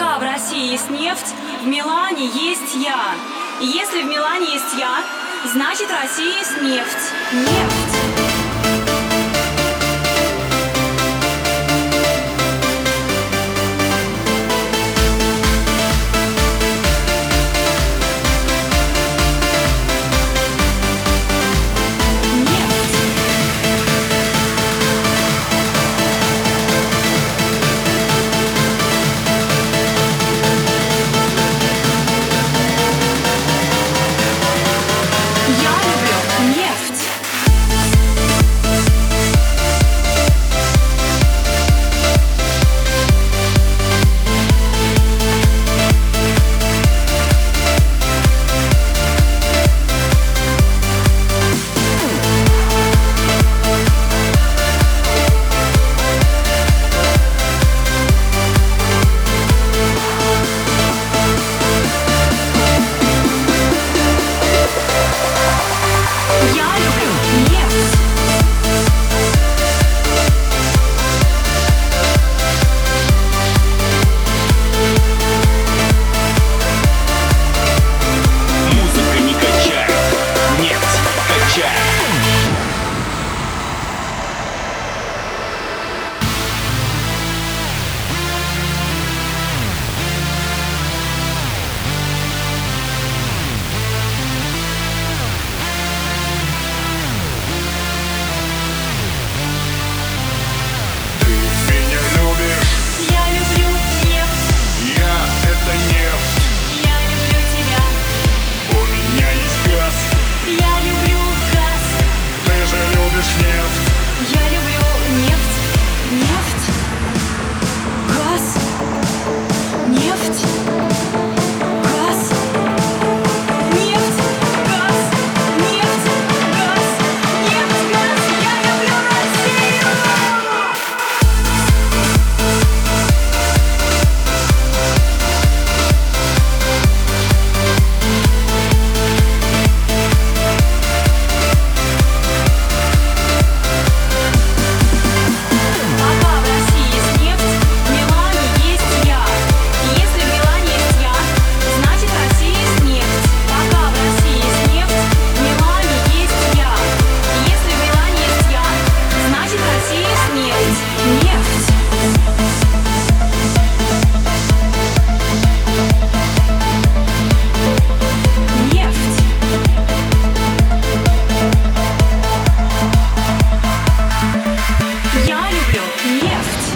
пока в России есть нефть, в Милане есть я. И если в Милане есть я, значит в России есть нефть. Нефть. Yes.